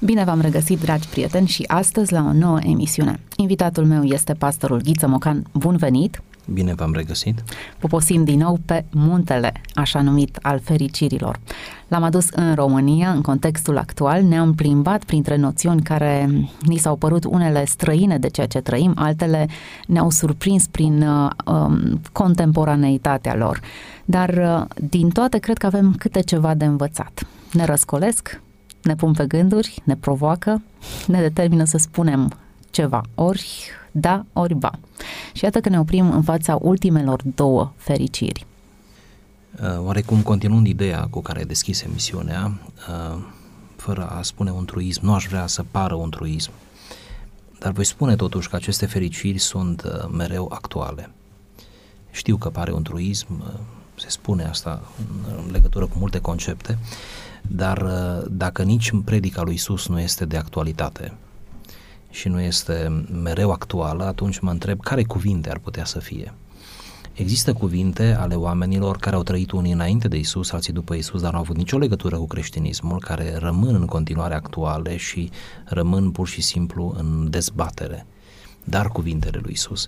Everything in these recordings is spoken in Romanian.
Bine v-am regăsit, dragi prieteni, și astăzi la o nouă emisiune. Invitatul meu este pastorul Ghiță Mocan. Bun venit! Bine v-am regăsit! Poposim din nou pe muntele, așa numit, al fericirilor. L-am adus în România, în contextul actual, ne-am plimbat printre noțiuni care ni s-au părut unele străine de ceea ce trăim, altele ne-au surprins prin uh, um, contemporaneitatea lor. Dar uh, din toate cred că avem câte ceva de învățat. Ne răscolesc, ne pun pe gânduri, ne provoacă, ne determină să spunem ceva, ori da, ori ba. Și iată că ne oprim în fața ultimelor două fericiri. Uh, oarecum continuând ideea cu care ai deschis emisiunea, uh, fără a spune un truism, nu aș vrea să pară un truism, dar voi spune totuși că aceste fericiri sunt uh, mereu actuale. Știu că pare un truism, se spune asta în legătură cu multe concepte, dar dacă nici predica lui Isus nu este de actualitate, și nu este mereu actuală, atunci mă întreb care cuvinte ar putea să fie. Există cuvinte ale oamenilor care au trăit unii înainte de Isus, alții după Isus, dar nu au avut nicio legătură cu creștinismul, care rămân în continuare actuale și rămân pur și simplu în dezbatere. Dar cuvintele lui Isus.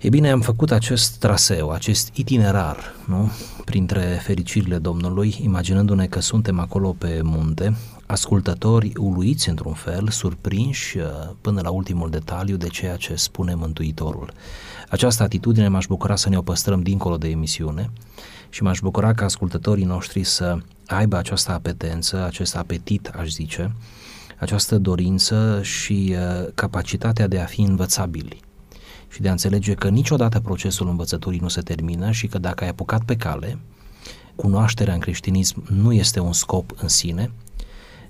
E bine, am făcut acest traseu, acest itinerar, nu? Printre fericirile Domnului, imaginându-ne că suntem acolo pe munte, ascultători uluiți într-un fel, surprinși uh, până la ultimul detaliu de ceea ce spune Mântuitorul. Această atitudine m-aș bucura să ne o păstrăm dincolo de emisiune și m-aș bucura ca ascultătorii noștri să aibă această apetență, acest apetit, aș zice, această dorință și uh, capacitatea de a fi învățabili și de a înțelege că niciodată procesul învățăturii nu se termină și că dacă ai apucat pe cale, cunoașterea în creștinism nu este un scop în sine,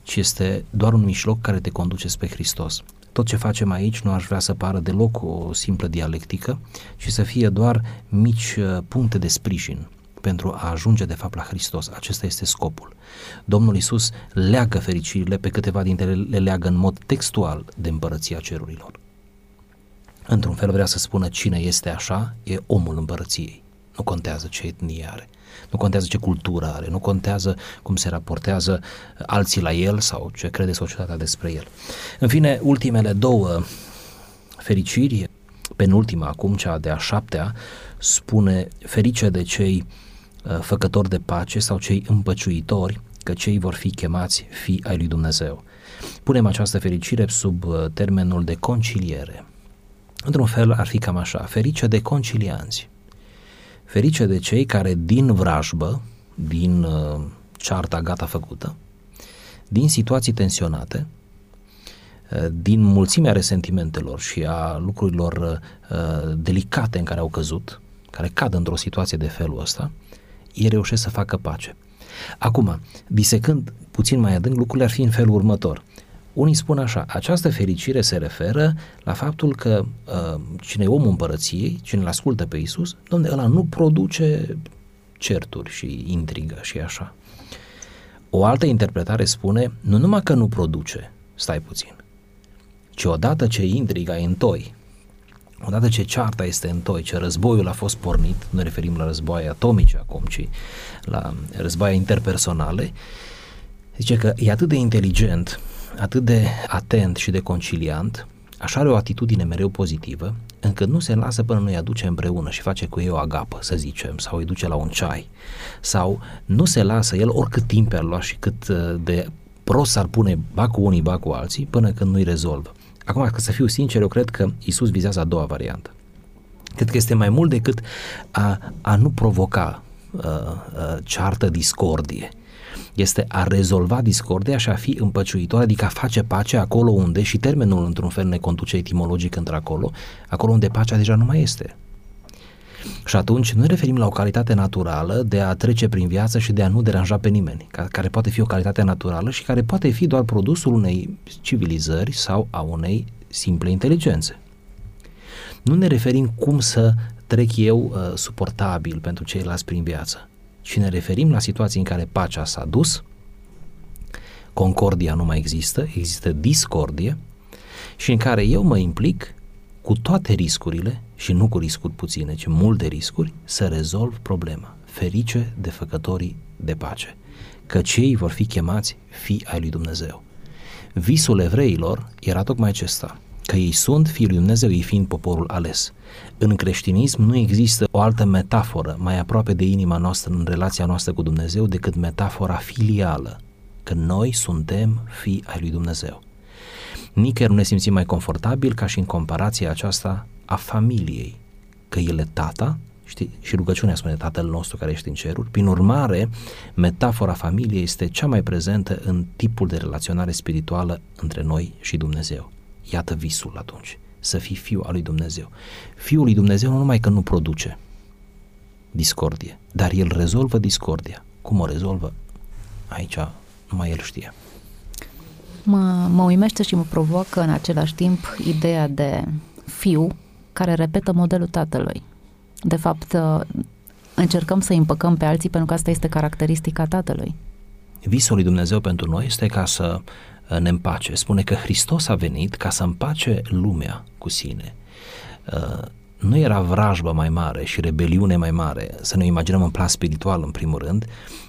ci este doar un mijloc care te conduce spre Hristos. Tot ce facem aici nu aș vrea să pară deloc o simplă dialectică, ci să fie doar mici uh, puncte de sprijin pentru a ajunge de fapt la Hristos. Acesta este scopul. Domnul Isus leagă fericirile, pe câteva dintre ele le leagă în mod textual de împărăția cerurilor. Într-un fel vrea să spună cine este așa, e omul împărăției. Nu contează ce etnie are, nu contează ce cultură are, nu contează cum se raportează alții la el sau ce crede societatea despre el. În fine, ultimele două fericiri, penultima acum, cea de a șaptea, spune ferice de cei uh, făcători de pace sau cei împăciuitori, că cei vor fi chemați fi ai lui Dumnezeu. Punem această fericire sub uh, termenul de conciliere. Într-un fel ar fi cam așa, ferice de concilianți. Ferice de cei care din vrajbă, din uh, cearta gata făcută, din situații tensionate, uh, din mulțimea resentimentelor și a lucrurilor uh, delicate în care au căzut, care cad într-o situație de felul ăsta, ei reușesc să facă pace. Acum, disecând puțin mai adânc, lucrurile ar fi în felul următor. Unii spun așa, această fericire se referă la faptul că uh, cine e omul împărăției, cine îl ascultă pe Isus, domne, ăla nu produce certuri și intrigă și așa. O altă interpretare spune, nu numai că nu produce, stai puțin, ci odată ce intriga e în toi, odată ce cearta este în toi, ce războiul a fost pornit, nu ne referim la războaie atomice acum, ci la războaie interpersonale, zice că e atât de inteligent atât de atent și de conciliant, așa are o atitudine mereu pozitivă, încât nu se lasă până nu îi aduce împreună și face cu ei o agapă, să zicem, sau îi duce la un ceai, sau nu se lasă el oricât timp ar lua și cât uh, de prost s-ar pune ba cu unii, ba cu alții, până când nu-i rezolvă. Acum, ca să fiu sincer, eu cred că Isus vizează a doua variantă. Cred că este mai mult decât a, a nu provoca uh, uh, ceartă, discordie, este a rezolva discordia și a fi împăciuitor, adică a face pace acolo unde, și termenul într-un fel ne conduce etimologic într-acolo, acolo unde pacea deja nu mai este. Și atunci nu ne referim la o calitate naturală de a trece prin viață și de a nu deranja pe nimeni, care poate fi o calitate naturală și care poate fi doar produsul unei civilizări sau a unei simple inteligențe. Nu ne referim cum să trec eu uh, suportabil pentru ceilalți prin viață, și ne referim la situații în care pacea s-a dus, concordia nu mai există, există discordie și în care eu mă implic cu toate riscurile și nu cu riscuri puține, ci multe riscuri, să rezolv problema. Ferice de făcătorii de pace, că cei vor fi chemați fi ai lui Dumnezeu. Visul evreilor era tocmai acesta, că ei sunt Fiul lui Dumnezeu, ei fiind poporul ales. În creștinism nu există o altă metaforă mai aproape de inima noastră în relația noastră cu Dumnezeu decât metafora filială, că noi suntem fii ai lui Dumnezeu. Nicăieri nu ne simțim mai confortabil ca și în comparația aceasta a familiei, că El e tata știi? și rugăciunea spune Tatăl nostru care ești în ceruri. Prin urmare, metafora familiei este cea mai prezentă în tipul de relaționare spirituală între noi și Dumnezeu. Iată visul atunci, să fii fiu al lui Dumnezeu. Fiul lui Dumnezeu nu numai că nu produce discordie, dar el rezolvă discordia. Cum o rezolvă? Aici numai el știe. Mă, mă uimește și mă provoacă în același timp ideea de fiu care repetă modelul tatălui. De fapt, încercăm să împăcăm pe alții pentru că asta este caracteristica tatălui. Visul lui Dumnezeu pentru noi este ca să uh, ne împace. Spune că Hristos a venit ca să împace lumea cu sine. Uh, nu era vrajbă mai mare și rebeliune mai mare, să ne imaginăm în plan spiritual în primul rând,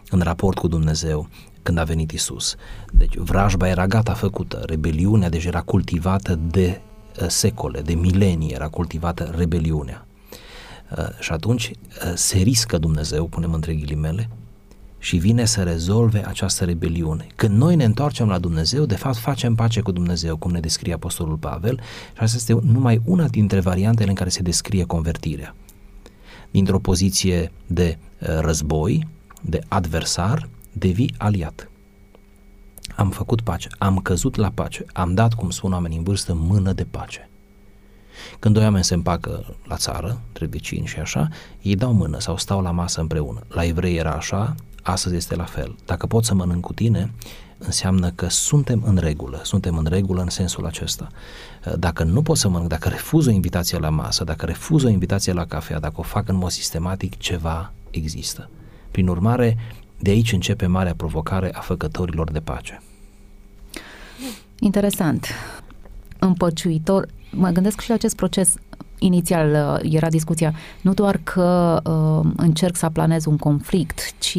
în raport cu Dumnezeu, când a venit Isus. Deci vrajba era gata făcută, rebeliunea deja era cultivată de uh, secole, de milenii era cultivată rebeliunea. Uh, și atunci uh, se riscă Dumnezeu, punem între ghilimele, și vine să rezolve această rebeliune. Când noi ne întoarcem la Dumnezeu, de fapt facem pace cu Dumnezeu, cum ne descrie Apostolul Pavel, și asta este numai una dintre variantele în care se descrie convertirea. Dintr-o poziție de război, de adversar, devii aliat. Am făcut pace, am căzut la pace, am dat, cum spun oamenii în vârstă, mână de pace. Când doi oameni se împacă la țară, între vecini și așa, ei dau mână sau stau la masă împreună. La evrei era așa, astăzi este la fel. Dacă pot să mănânc cu tine, înseamnă că suntem în regulă, suntem în regulă în sensul acesta. Dacă nu pot să mănânc, dacă refuz o invitație la masă, dacă refuz o invitație la cafea, dacă o fac în mod sistematic, ceva există. Prin urmare, de aici începe marea provocare a făcătorilor de pace. Interesant. Împăciuitor, mă gândesc și la acest proces inițial uh, era discuția, nu doar că uh, încerc să aplanez un conflict, ci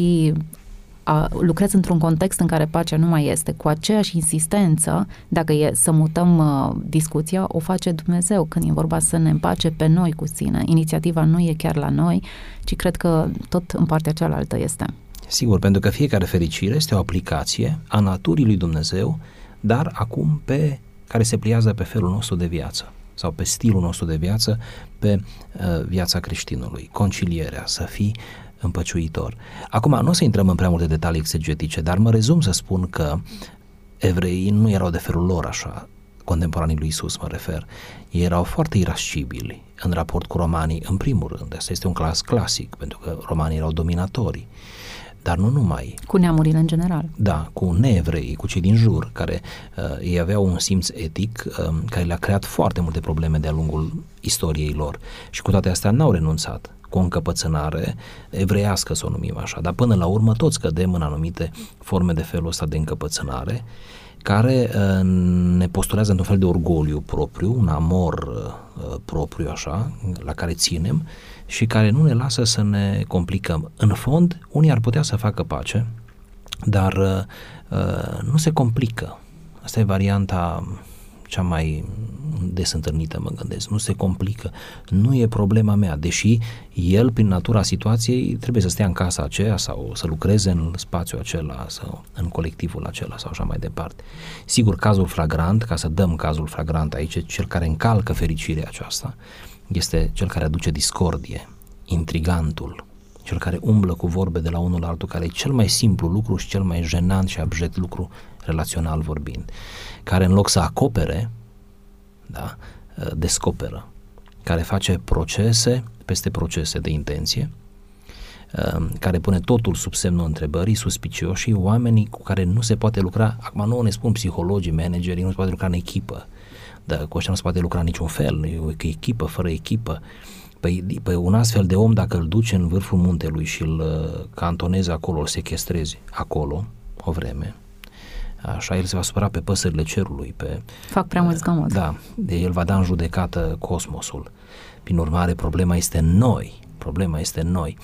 a, lucrez într-un context în care pacea nu mai este. Cu aceeași insistență, dacă e să mutăm uh, discuția, o face Dumnezeu când e vorba să ne împace pe noi cu sine. Inițiativa nu e chiar la noi, ci cred că tot în partea cealaltă este. Sigur, pentru că fiecare fericire este o aplicație a naturii lui Dumnezeu, dar acum pe care se pliază pe felul nostru de viață sau pe stilul nostru de viață, pe uh, viața creștinului, concilierea, să fii împăciuitor. Acum, nu o să intrăm în prea multe detalii exegetice, dar mă rezum să spun că evreii nu erau de felul lor așa, contemporanii lui Isus mă refer, ei erau foarte irascibili în raport cu romanii, în primul rând. Asta este un clas clasic, pentru că romanii erau dominatori. Dar nu numai. Cu neamurile în general. Da, cu neevrei, cu cei din jur, care uh, ei aveau un simț etic uh, care le-a creat foarte multe probleme de-a lungul istoriei lor. Și cu toate astea n-au renunțat cu o încăpățânare evreiască, să o numim așa, dar până la urmă toți cădem în anumite forme de felul ăsta de încăpățânare care uh, ne postulează într-un fel de orgoliu propriu, un amor uh, propriu așa, la care ținem și care nu ne lasă să ne complicăm. În fond, unii ar putea să facă pace, dar uh, nu se complică. Asta e varianta cea mai des întâlnită, mă gândesc. Nu se complică. Nu e problema mea, deși el, prin natura situației, trebuie să stea în casa aceea sau să lucreze în spațiul acela sau în colectivul acela sau așa mai departe. Sigur, cazul flagrant, ca să dăm cazul flagrant aici, cel care încalcă fericirea aceasta, este cel care aduce discordie, intrigantul, cel care umblă cu vorbe de la unul la altul, care e cel mai simplu lucru și cel mai jenant și abject lucru relațional vorbind, care în loc să acopere, da, descoperă, care face procese peste procese de intenție, um, care pune totul sub semnul întrebării, suspicioși, oamenii cu care nu se poate lucra, acum nu ne spun psihologii, managerii, nu se poate lucra în echipă, dar cu ăștia nu se poate lucra în niciun fel, e o echipă fără echipă. Păi, păi un astfel de om, dacă îl duce în vârful muntelui și îl uh, cantoneze acolo, îl sechestrezi acolo o vreme, așa el se va supăra pe păsările cerului, pe... Fac prea mult zgomot. Da, de el va da în judecată cosmosul. Prin urmare, problema este noi, problema este noi.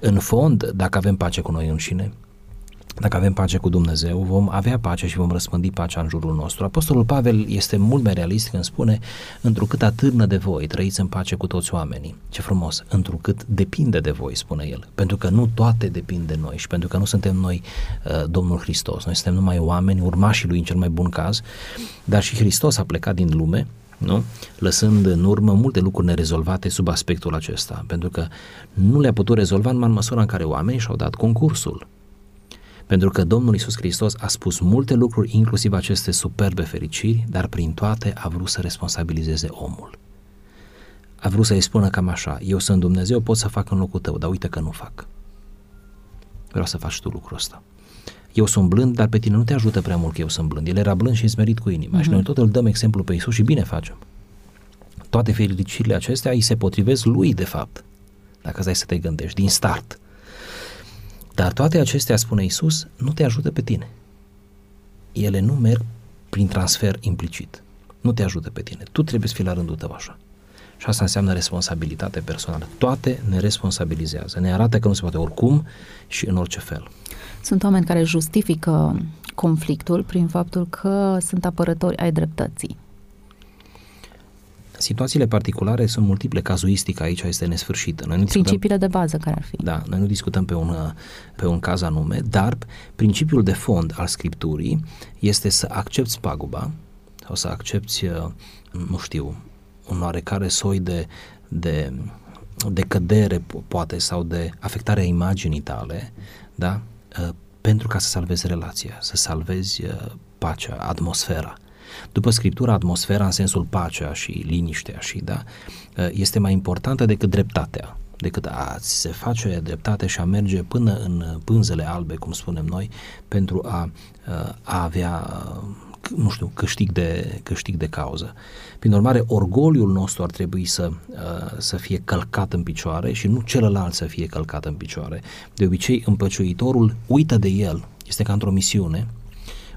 În fond, dacă avem pace cu noi înșine, dacă avem pace cu Dumnezeu, vom avea pace și vom răspândi pacea în jurul nostru. Apostolul Pavel este mult mai realist când spune, întrucât atârnă de voi, trăiți în pace cu toți oamenii. Ce frumos, întrucât depinde de voi, spune el. Pentru că nu toate depind de noi și pentru că nu suntem noi uh, Domnul Hristos. Noi suntem numai oameni, urmașii lui în cel mai bun caz, dar și Hristos a plecat din lume, nu? lăsând în urmă multe lucruri nerezolvate sub aspectul acesta, pentru că nu le-a putut rezolva numai în măsura în care oamenii și-au dat concursul pentru că Domnul Isus Hristos a spus multe lucruri, inclusiv aceste superbe fericiri, dar prin toate a vrut să responsabilizeze omul. A vrut să-i spună cam așa, eu sunt Dumnezeu, pot să fac în locul tău, dar uite că nu fac. Vreau să faci tu lucrul ăsta. Eu sunt blând, dar pe tine nu te ajută prea mult că eu sunt blând. El era blând și smerit cu inima. Uh-huh. Și noi tot îl dăm exemplu pe Isus și bine facem. Toate fericirile acestea îi se potrivesc lui, de fapt. Dacă stai să te gândești, din start. Dar toate acestea, spune Isus, nu te ajută pe tine. Ele nu merg prin transfer implicit. Nu te ajută pe tine. Tu trebuie să fii la rândul tău așa. Și asta înseamnă responsabilitate personală. Toate ne responsabilizează. Ne arată că nu se poate oricum și în orice fel. Sunt oameni care justifică conflictul prin faptul că sunt apărători ai dreptății. Situațiile particulare sunt multiple, cazuistica aici este nesfârșită. Noi nu Principiile discutăm, de bază care ar fi. Da, noi nu discutăm pe un, pe un caz anume, dar principiul de fond al Scripturii este să accepti paguba sau să accepti, uh, nu știu, un oarecare soi de, de, de cădere, poate, sau de afectarea imaginii tale, da? Uh, pentru ca să salvezi relația, să salvezi uh, pacea, atmosfera. După Scriptura, atmosfera în sensul pacea și liniștea și, da, este mai importantă decât dreptatea decât a se face dreptate și a merge până în pânzele albe, cum spunem noi, pentru a, a avea nu știu, câștig de, câștig de cauză. Prin urmare, orgoliul nostru ar trebui să, să fie călcat în picioare și nu celălalt să fie călcat în picioare. De obicei, împăciuitorul uită de el, este ca într-o misiune,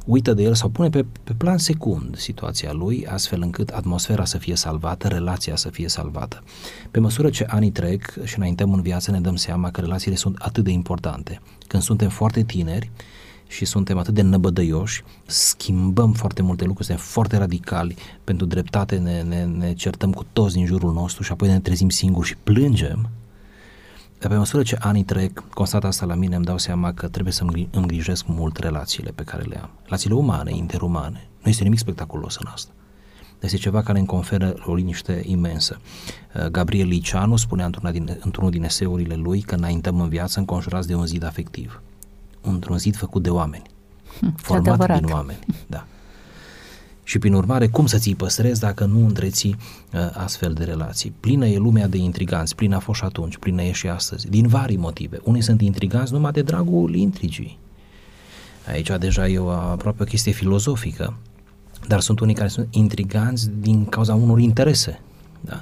uită de el sau pune pe, pe plan secund situația lui, astfel încât atmosfera să fie salvată, relația să fie salvată. Pe măsură ce anii trec și înaintăm în viață, ne dăm seama că relațiile sunt atât de importante. Când suntem foarte tineri, și suntem atât de năbădăioși, schimbăm foarte multe lucruri, suntem foarte radicali, pentru dreptate ne, ne, ne certăm cu toți din jurul nostru și apoi ne trezim singuri și plângem, dar pe măsură ce anii trec, constat asta la mine, îmi dau seama că trebuie să îmi îngrijesc mult relațiile pe care le am. Relațiile umane, interumane. Nu este nimic spectaculos în asta. Este ceva care îmi conferă o liniște imensă. Uh, Gabriel Liceanu spunea într-una din, într-unul din eseurile lui că înaintăm în viață înconjurați de un zid afectiv. Într-un zid făcut de oameni. Hm, format adevărat. din oameni. Da și prin urmare cum să ți-i păstrezi dacă nu întreții uh, astfel de relații. Plină e lumea de intriganți, plină a fost și atunci, plină e și astăzi, din vari motive. Unii sunt intriganți numai de dragul intrigii. Aici deja e o, aproape o chestie filozofică, dar sunt unii care sunt intriganți din cauza unor interese. Da?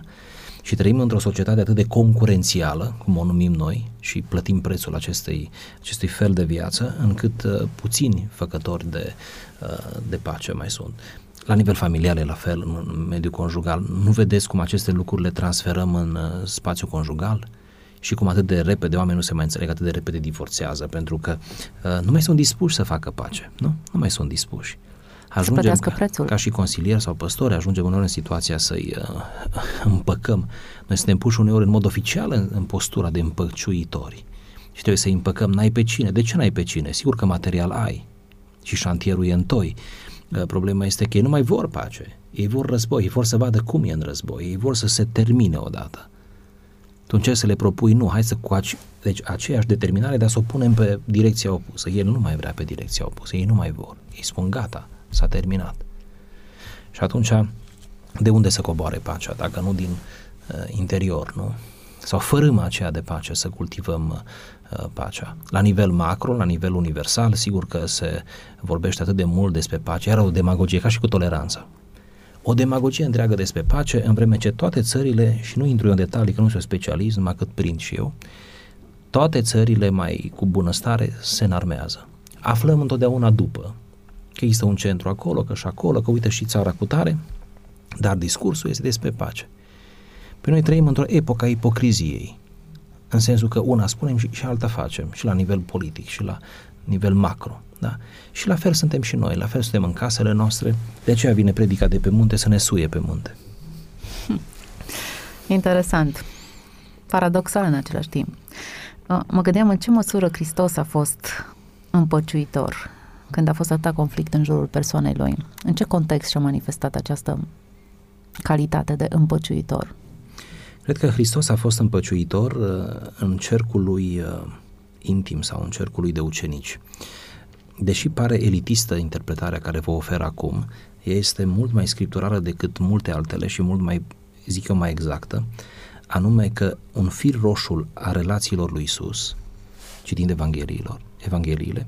Și trăim într-o societate atât de concurențială, cum o numim noi, și plătim prețul acestei, acestui fel de viață, încât uh, puțini făcători de, uh, de pace mai sunt. La nivel familial e la fel, în mediul conjugal. Nu vedeți cum aceste lucruri le transferăm în uh, spațiu conjugal? și cum atât de repede oamenii nu se mai înțeleg, atât de repede divorțează, pentru că uh, nu mai sunt dispuși să facă pace, nu? Nu mai sunt dispuși. Ajungem ca, prețul. ca și consilier sau păstori, ajungem uneori în situația să-i uh, împăcăm. Noi suntem puși uneori în mod oficial în, în postura de împăciuitori și trebuie să-i împăcăm, n-ai pe cine. De ce n-ai pe cine? Sigur că material ai și șantierul e în toi, Uh, problema este că ei nu mai vor pace. Ei vor război, ei vor să vadă cum e în război, ei vor să se termine odată. Tu încerci să le propui, nu, hai să cu ace- deci aceeași determinare, dar să o punem pe direcția opusă. El nu mai vrea pe direcția opusă, ei nu mai vor. Ei spun gata, s-a terminat. Și atunci, de unde să coboare pacea, dacă nu din uh, interior, nu? Sau fărâma aceea de pace să cultivăm Uh, pacea. La nivel macro, la nivel universal, sigur că se vorbește atât de mult despre pace, era o demagogie ca și cu toleranța. O demagogie întreagă despre pace, în vreme ce toate țările, și nu intru în detalii că nu sunt specialist, numai cât prind și eu, toate țările mai cu bunăstare se înarmează. Aflăm întotdeauna după că există un centru acolo, că și acolo, că uite și țara cu tare, dar discursul este despre pace. Pe noi trăim într-o epocă a ipocriziei în sensul că una spunem și, și alta facem, și la nivel politic, și la nivel macro. Da? Și la fel suntem și noi, la fel suntem în casele noastre, de aceea vine predica de pe munte să ne suie pe munte. Interesant. Paradoxal în același timp. Uh, mă gândeam în ce măsură Hristos a fost împăciuitor când a fost atât conflict în jurul persoanei lui. În ce context și-a manifestat această calitate de împăciuitor? Cred că Hristos a fost împăciuitor uh, în cercul lui uh, intim sau în cercul lui de ucenici. Deși pare elitistă interpretarea care vă ofer acum, ea este mult mai scripturală decât multe altele și mult mai, zic eu, mai exactă, anume că un fir roșu a relațiilor lui Isus, citind Evangheliilor, Evangheliile,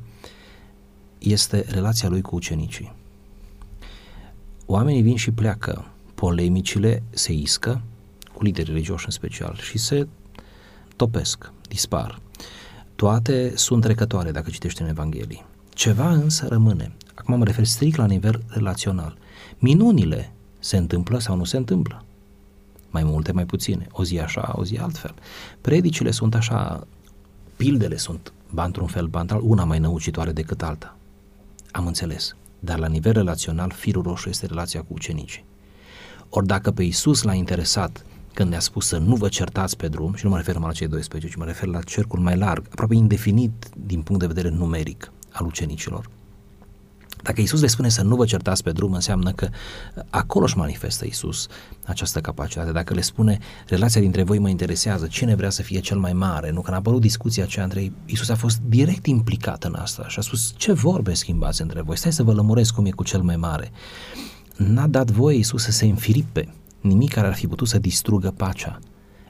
este relația lui cu ucenicii. Oamenii vin și pleacă, polemicile se iscă, cu lideri religioși în special, și se topesc, dispar. Toate sunt trecătoare dacă citești în Evanghelii. Ceva însă rămâne. Acum mă refer strict la nivel relațional. Minunile se întâmplă sau nu se întâmplă. Mai multe, mai puține. O zi așa, o zi altfel. Predicile sunt așa, pildele sunt ba într-un fel, ba într una mai năucitoare decât alta. Am înțeles. Dar la nivel relațional, firul roșu este relația cu ucenicii. Ori dacă pe Isus l-a interesat când ne-a spus să nu vă certați pe drum, și nu mă refer numai la cei 12, ci mă refer la cercul mai larg, aproape indefinit din punct de vedere numeric al ucenicilor. Dacă Isus le spune să nu vă certați pe drum, înseamnă că acolo își manifestă Isus această capacitate. Dacă le spune relația dintre voi mă interesează, cine vrea să fie cel mai mare, nu? Când a apărut discuția aceea între ei, Isus a fost direct implicat în asta și a spus ce vorbe schimbați între voi, stai să vă lămuresc cum e cu cel mai mare. N-a dat voie Isus să se înfiripe nimic care ar fi putut să distrugă pacea.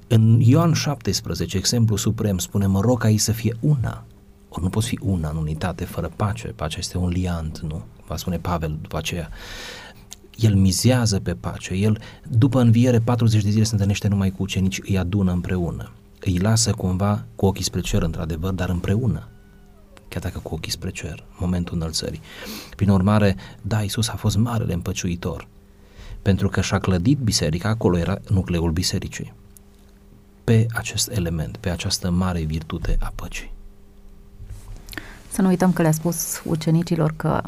În Ioan 17, exemplu suprem, spune, mă rog ca ei să fie una. Ori nu poți fi una în unitate fără pace. Pacea este un liant, nu? Va spune Pavel după aceea. El mizează pe pace. El, după înviere, 40 de zile se întâlnește numai cu ucenici, îi adună împreună. Îi lasă cumva cu ochii spre cer, într-adevăr, dar împreună chiar dacă cu ochii spre cer, momentul înălțării. Prin urmare, da, Isus a fost marele împăciuitor, pentru că și-a clădit biserica, acolo era nucleul bisericii, pe acest element, pe această mare virtute a păcii. Să nu uităm că le-a spus ucenicilor că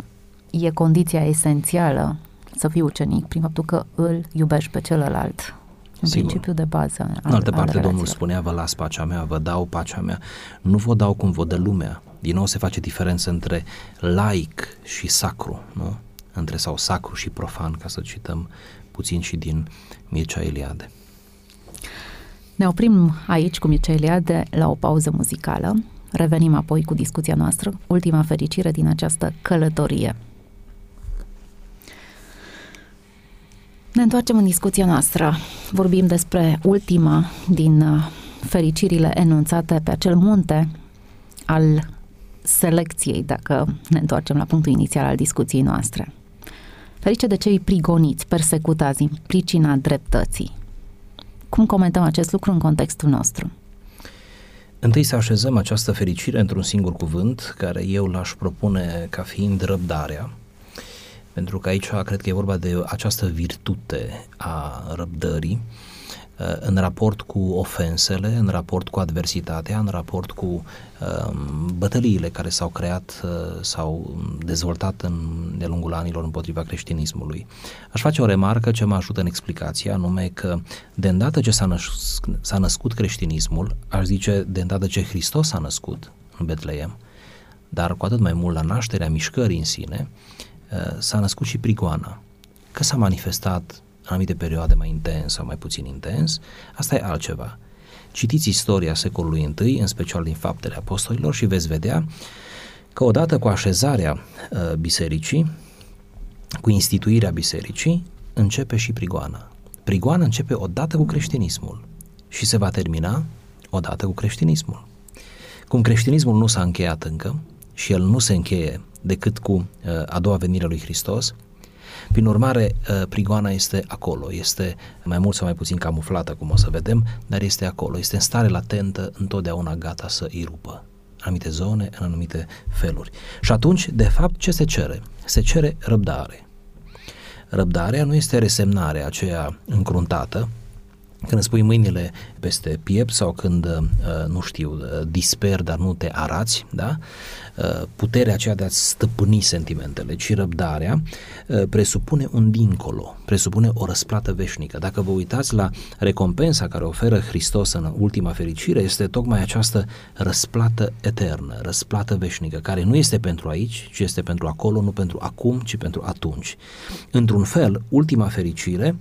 e condiția esențială să fii ucenic prin faptul că îl iubești pe celălalt. În Sigur. principiu de bază. Al, în altă parte, Domnul spunea, vă las pacea mea, vă dau pacea mea. Nu vă dau cum vă dă lumea. Din nou se face diferență între laic și sacru, nu? Între sau sacru și profan, ca să cităm puțin și din Mircea Eliade. Ne oprim aici cu Mircea Eliade la o pauză muzicală. Revenim apoi cu discuția noastră, ultima fericire din această călătorie. Ne întoarcem în discuția noastră. Vorbim despre ultima din uh, fericirile enunțate pe acel munte al selecției, dacă ne întoarcem la punctul inițial al discuției noastre. Ferice de cei prigoniți, persecutați în pricina dreptății. Cum comentăm acest lucru în contextul nostru? Întâi să așezăm această fericire într-un singur cuvânt, care eu l-aș propune ca fiind răbdarea, pentru că aici cred că e vorba de această virtute a răbdării, Uh, în raport cu ofensele, în raport cu adversitatea, în raport cu uh, bătăliile care s-au creat, uh, s-au dezvoltat în, de lungul anilor împotriva creștinismului. Aș face o remarcă ce mă ajută în explicație, anume că de îndată ce s-a, năs- s-a născut creștinismul, aș zice de îndată ce Hristos s-a născut în Betleem, dar cu atât mai mult la nașterea mișcării în sine, uh, s-a născut și prigoana. Că s-a manifestat anumite perioade mai intens sau mai puțin intens, asta e altceva. Citiți istoria secolului I, în special din faptele apostolilor și veți vedea că odată cu așezarea uh, bisericii, cu instituirea bisericii, începe și prigoana. Prigoana începe odată cu creștinismul și se va termina odată cu creștinismul. Cum creștinismul nu s-a încheiat încă și el nu se încheie decât cu uh, a doua venire a lui Hristos, prin urmare, uh, prigoana este acolo, este mai mult sau mai puțin camuflată, cum o să vedem, dar este acolo, este în stare latentă, întotdeauna gata să îi rupă anumite zone, în anumite feluri. Și atunci, de fapt, ce se cere? Se cere răbdare. Răbdarea nu este resemnarea aceea încruntată, când îți pui mâinile peste piept sau când, uh, nu știu, uh, disper, dar nu te arați, da? uh, puterea aceea de a stăpâni sentimentele, ci răbdarea uh, presupune un dincolo, presupune o răsplată veșnică. Dacă vă uitați la recompensa care oferă Hristos în ultima fericire, este tocmai această răsplată eternă, răsplată veșnică, care nu este pentru aici, ci este pentru acolo, nu pentru acum, ci pentru atunci. Într-un fel, ultima fericire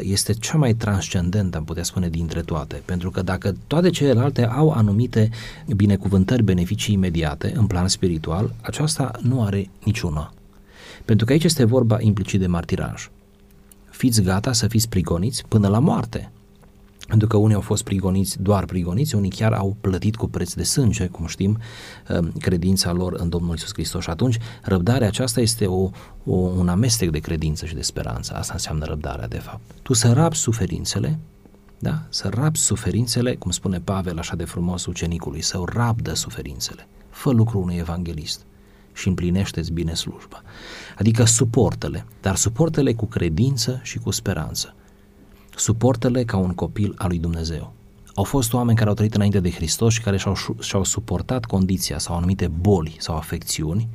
este cea mai transcendentă, am putea spune, dintre toate, pentru că dacă toate celelalte au anumite binecuvântări, beneficii imediate în plan spiritual, aceasta nu are niciuna. Pentru că aici este vorba implicit de martiraj. Fiți gata să fiți prigoniți până la moarte. Pentru că unii au fost prigoniți, doar prigoniți, unii chiar au plătit cu preț de sânge, cum știm, um, credința lor în Domnul Isus Hristos. Și atunci, răbdarea aceasta este o, o, un amestec de credință și de speranță. Asta înseamnă răbdarea, de fapt. Tu să rabi suferințele, da? Să rab suferințele, cum spune Pavel așa de frumos ucenicului, să rabdă suferințele. Fă lucru unui evanghelist și împlinește-ți bine slujba. Adică suportele, dar suportele cu credință și cu speranță. Suportele ca un copil al lui Dumnezeu. Au fost oameni care au trăit înainte de Hristos și care și-au, și-au suportat condiția sau anumite boli sau afecțiuni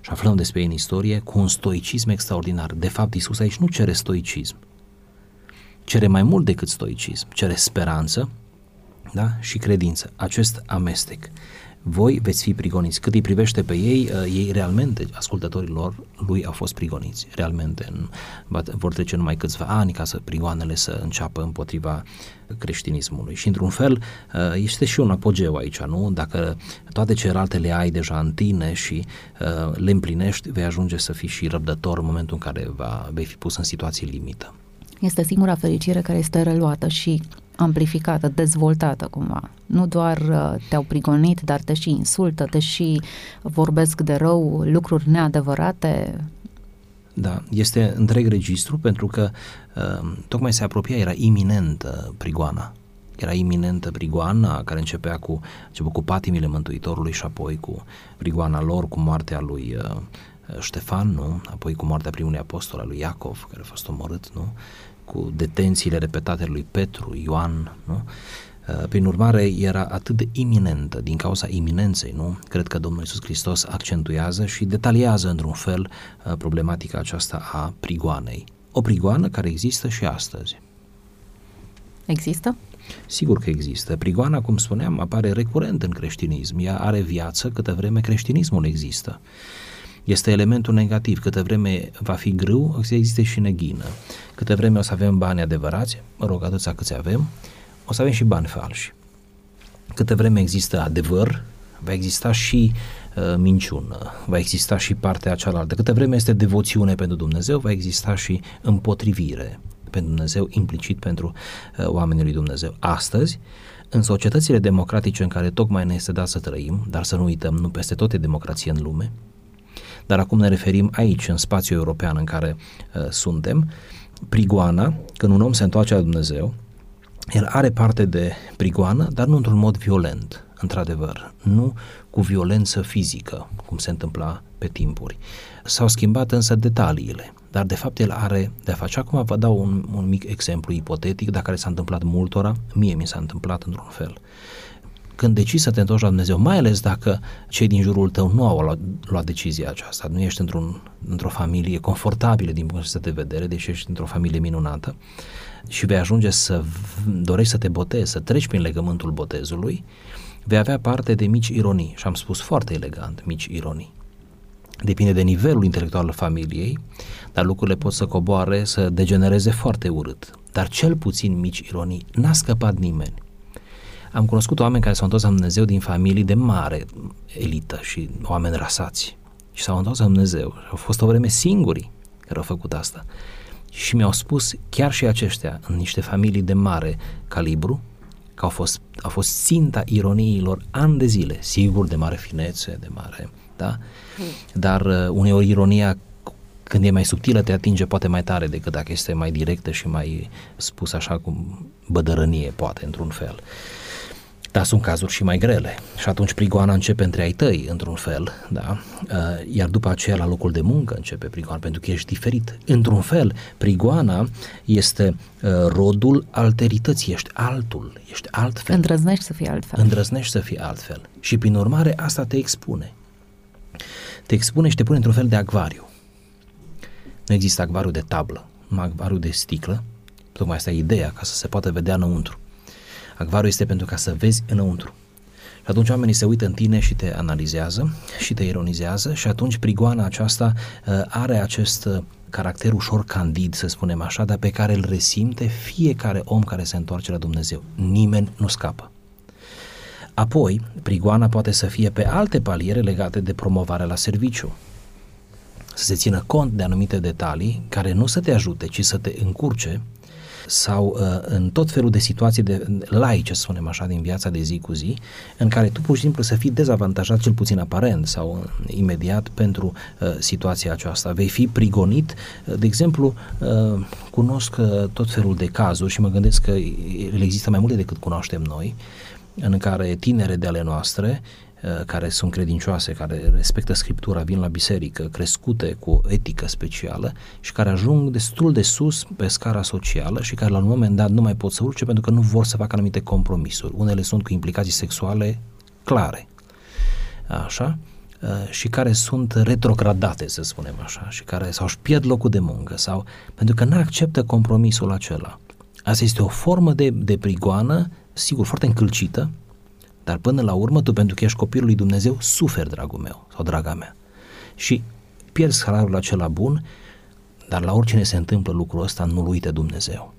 și aflăm despre ei în istorie cu un stoicism extraordinar. De fapt, Isus aici nu cere stoicism, cere mai mult decât stoicism, cere speranță da? și credință, acest amestec. Voi veți fi prigoniți. Cât îi privește pe ei, uh, ei realmente, ascultătorii lor, lui au fost prigoniți. Realmente vor trece numai câțiva ani ca să prigoanele să înceapă împotriva creștinismului. Și într-un fel uh, este și un apogeu aici, nu? Dacă toate celelalte le ai deja în tine și uh, le împlinești, vei ajunge să fii și răbdător în momentul în care va, vei fi pus în situații limită. Este singura fericire care este reluată și amplificată, dezvoltată cumva. Nu doar uh, te-au prigonit, dar te și insultă, te și vorbesc de rău, lucruri neadevărate. Da, este întreg registru pentru că uh, tocmai se apropia, era iminentă prigoana. Era iminentă prigoana care începea cu, început cu patimile Mântuitorului și apoi cu prigoana lor, cu moartea lui uh, Ștefan, nu? apoi cu moartea primului apostol al lui Iacov, care a fost omorât, nu? Cu detențiile repetate lui Petru, Ioan, nu? Uh, prin urmare, era atât de iminentă, din cauza iminenței, nu? Cred că Domnul Iisus Hristos accentuează și detaliază într-un fel uh, problematica aceasta a prigoanei. O prigoană care există și astăzi. Există? Sigur că există. Prigoana, cum spuneam, apare recurent în creștinism. Ea are viață câtă vreme creștinismul există este elementul negativ. Câte vreme va fi grâu, o să existe și neghină. Câte vreme o să avem bani adevărați, mă rog, atâția câți avem, o să avem și bani falși. Câte vreme există adevăr, va exista și uh, minciună, va exista și partea cealaltă. Câte vreme este devoțiune pentru Dumnezeu, va exista și împotrivire pentru Dumnezeu, implicit pentru uh, oamenii lui Dumnezeu. Astăzi, în societățile democratice în care tocmai ne este dat să trăim, dar să nu uităm, nu peste tot e democrație în lume, dar acum ne referim aici, în spațiul european în care uh, suntem, prigoana, când un om se întoarce la Dumnezeu, el are parte de prigoană, dar nu într-un mod violent, într-adevăr, nu cu violență fizică, cum se întâmpla pe timpuri. S-au schimbat însă detaliile, dar de fapt el are de a face. Acum vă dau un, un mic exemplu ipotetic, dacă care s-a întâmplat multora, mie mi s-a întâmplat într-un fel când decizi să te întorci la Dumnezeu, mai ales dacă cei din jurul tău nu au luat, luat decizia aceasta, nu ești într-un, într-o familie confortabilă din punctul de vedere, deși ești într-o familie minunată și vei ajunge să dorești să te botezi, să treci prin legământul botezului, vei avea parte de mici ironii și am spus foarte elegant, mici ironii. Depinde de nivelul intelectual al familiei, dar lucrurile pot să coboare, să degenereze foarte urât. Dar cel puțin mici ironii. N-a scăpat nimeni. Am cunoscut oameni care s-au întors la Dumnezeu din familii de mare elită și oameni rasați și s-au întors la Dumnezeu. Au fost o vreme singuri care au făcut asta. Și mi-au spus chiar și aceștia în niște familii de mare calibru că au fost, au fost ținta ironiilor ani de zile, sigur de mare finețe, de mare, da? Dar uh, uneori ironia când e mai subtilă te atinge poate mai tare decât dacă este mai directă și mai spus așa cu bădărănie, poate, într-un fel. Uh, dar sunt cazuri și mai grele și atunci prigoana începe între ai tăi, într-un fel, da? Uh, iar după aceea la locul de muncă începe prigoana, pentru că ești diferit. Într-un fel, prigoana este uh, rodul alterității, ești altul, ești altfel. Îndrăznești să fii altfel. Îndrăznești să fii altfel și prin urmare asta te expune. te expune și te pune într-un fel de acvariu. Nu există acvariu de tablă, numai acvariu de sticlă, tocmai asta e ideea, ca să se poată vedea înăuntru. Acvariu este pentru ca să vezi înăuntru. Și atunci oamenii se uită în tine și te analizează și te ironizează și atunci prigoana aceasta uh, are acest uh, caracter ușor candid, să spunem așa, dar pe care îl resimte fiecare om care se întoarce la Dumnezeu. Nimeni nu scapă. Apoi, prigoana poate să fie pe alte paliere legate de promovarea la serviciu. Să se țină cont de anumite detalii care nu să te ajute, ci să te încurce sau uh, în tot felul de situații de laice, să spunem așa, din viața de zi cu zi, în care tu pur și simplu să fii dezavantajat, cel puțin aparent sau uh, imediat pentru uh, situația aceasta. Vei fi prigonit, uh, de exemplu, uh, cunosc uh, tot felul de cazuri și mă gândesc că ele există mai multe decât cunoaștem noi, în care tinere de ale noastre Uh, care sunt credincioase, care respectă Scriptura, vin la biserică, crescute cu o etică specială și care ajung destul de sus pe scara socială și care la un moment dat nu mai pot să urce pentru că nu vor să facă anumite compromisuri. Unele sunt cu implicații sexuale clare. Așa? Uh, și care sunt retrogradate, să spunem așa, și care sau își pierd locul de muncă sau pentru că nu acceptă compromisul acela. Asta este o formă de, de prigoană, sigur, foarte încălcită, dar până la urmă, tu pentru că ești copilul lui Dumnezeu, suferi, dragul meu sau draga mea. Și pierzi salariul acela bun, dar la oricine se întâmplă lucrul ăsta, nu-L uite Dumnezeu.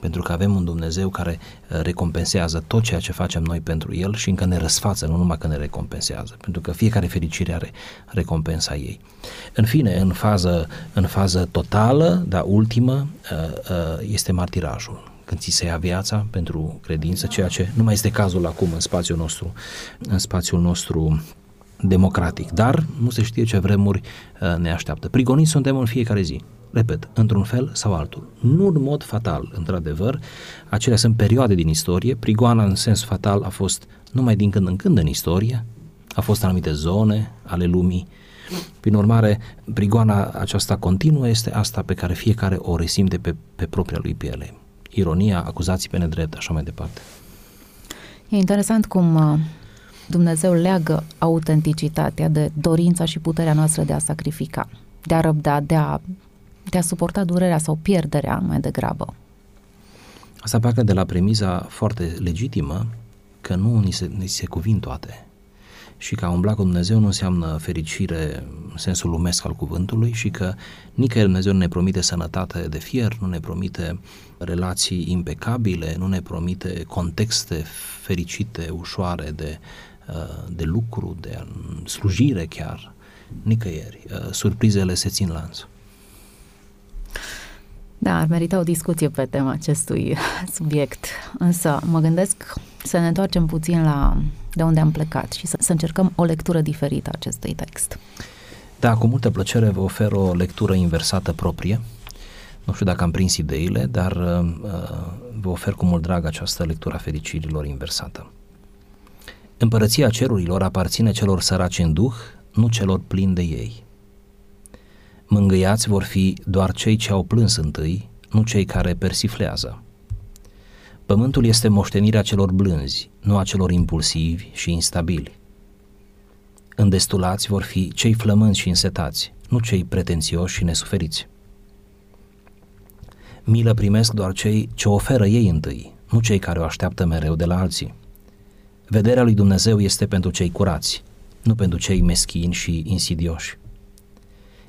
Pentru că avem un Dumnezeu care uh, recompensează tot ceea ce facem noi pentru El și încă ne răsfață, nu numai că ne recompensează, pentru că fiecare fericire are recompensa ei. În fine, în fază, în fază totală, dar ultimă, uh, uh, este martirajul când ți se ia viața pentru credință, ceea ce nu mai este cazul acum în spațiul nostru, în spațiul nostru democratic. Dar nu se știe ce vremuri uh, ne așteaptă. Prigoniți suntem în fiecare zi. Repet, într-un fel sau altul. Nu în mod fatal, într-adevăr, acelea sunt perioade din istorie. Prigoana în sens fatal a fost numai din când în când în istorie, a fost în anumite zone ale lumii, prin urmare, prigoana aceasta continuă este asta pe care fiecare o resimte pe, pe propria lui piele ironia, acuzații pe nedrept, așa mai departe. E interesant cum uh, Dumnezeu leagă autenticitatea de dorința și puterea noastră de a sacrifica, de a răbda, de a, de a suporta durerea sau pierderea mai degrabă. Asta pleacă de la premiza foarte legitimă că nu ni se, ni se cuvin toate și că a umbla cu Dumnezeu nu înseamnă fericire în sensul lumesc al cuvântului și că nicăieri Dumnezeu nu ne promite sănătate de fier, nu ne promite relații impecabile, nu ne promite contexte fericite, ușoare de, uh, de lucru, de slujire chiar, nicăieri. Uh, surprizele se țin lanț. Da, ar merita o discuție pe tema acestui subiect, însă mă gândesc să ne întoarcem puțin la de unde am plecat și să, să încercăm o lectură diferită a acestui text. Da, cu multă plăcere vă ofer o lectură inversată proprie. Nu știu dacă am prins ideile, dar uh, vă ofer cu mult drag această lectură a fericirilor inversată. Împărăția cerurilor aparține celor săraci în duh, nu celor plini de ei. Mângâiați vor fi doar cei ce au plâns întâi, nu cei care persiflează. Pământul este moștenirea celor blânzi, nu a celor impulsivi și instabili. Îndestulați vor fi cei flămânzi și însetați, nu cei pretențioși și nesuferiți. Milă primesc doar cei ce oferă ei întâi, nu cei care o așteaptă mereu de la alții. Vederea lui Dumnezeu este pentru cei curați, nu pentru cei meschini și insidioși.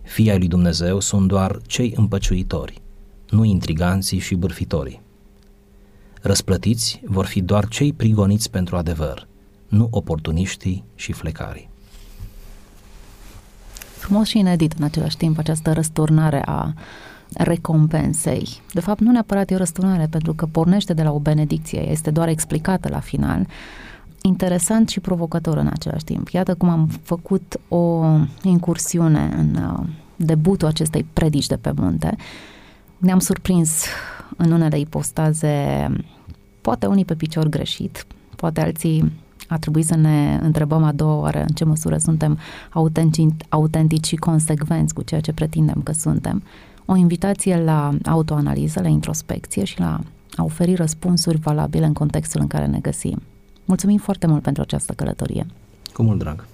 Fii ai lui Dumnezeu sunt doar cei împăciuitori, nu intriganții și bârfitorii. Răsplătiți vor fi doar cei prigoniți pentru adevăr, nu oportuniștii și flecarii. Frumos și inedit în același timp această răsturnare a recompensei. De fapt, nu neapărat e o răsturnare, pentru că pornește de la o benedicție, este doar explicată la final. Interesant și provocator în același timp. Iată cum am făcut o incursiune în uh, debutul acestei predici de pe munte. Ne-am surprins în unele ipostaze, poate unii pe picior greșit, poate alții a trebuit să ne întrebăm a doua oară în ce măsură suntem autentici, autentici și consecvenți cu ceea ce pretindem că suntem. O invitație la autoanaliză, la introspecție și la a oferi răspunsuri valabile în contextul în care ne găsim. Mulțumim foarte mult pentru această călătorie. Cu mult drag.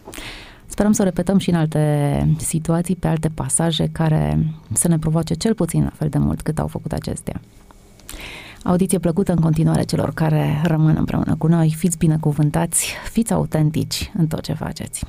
Sperăm să o repetăm și în alte situații, pe alte pasaje care să ne provoace cel puțin la fel de mult cât au făcut acestea. Audiție plăcută în continuare celor care rămân împreună cu noi. Fiți binecuvântați, fiți autentici în tot ce faceți.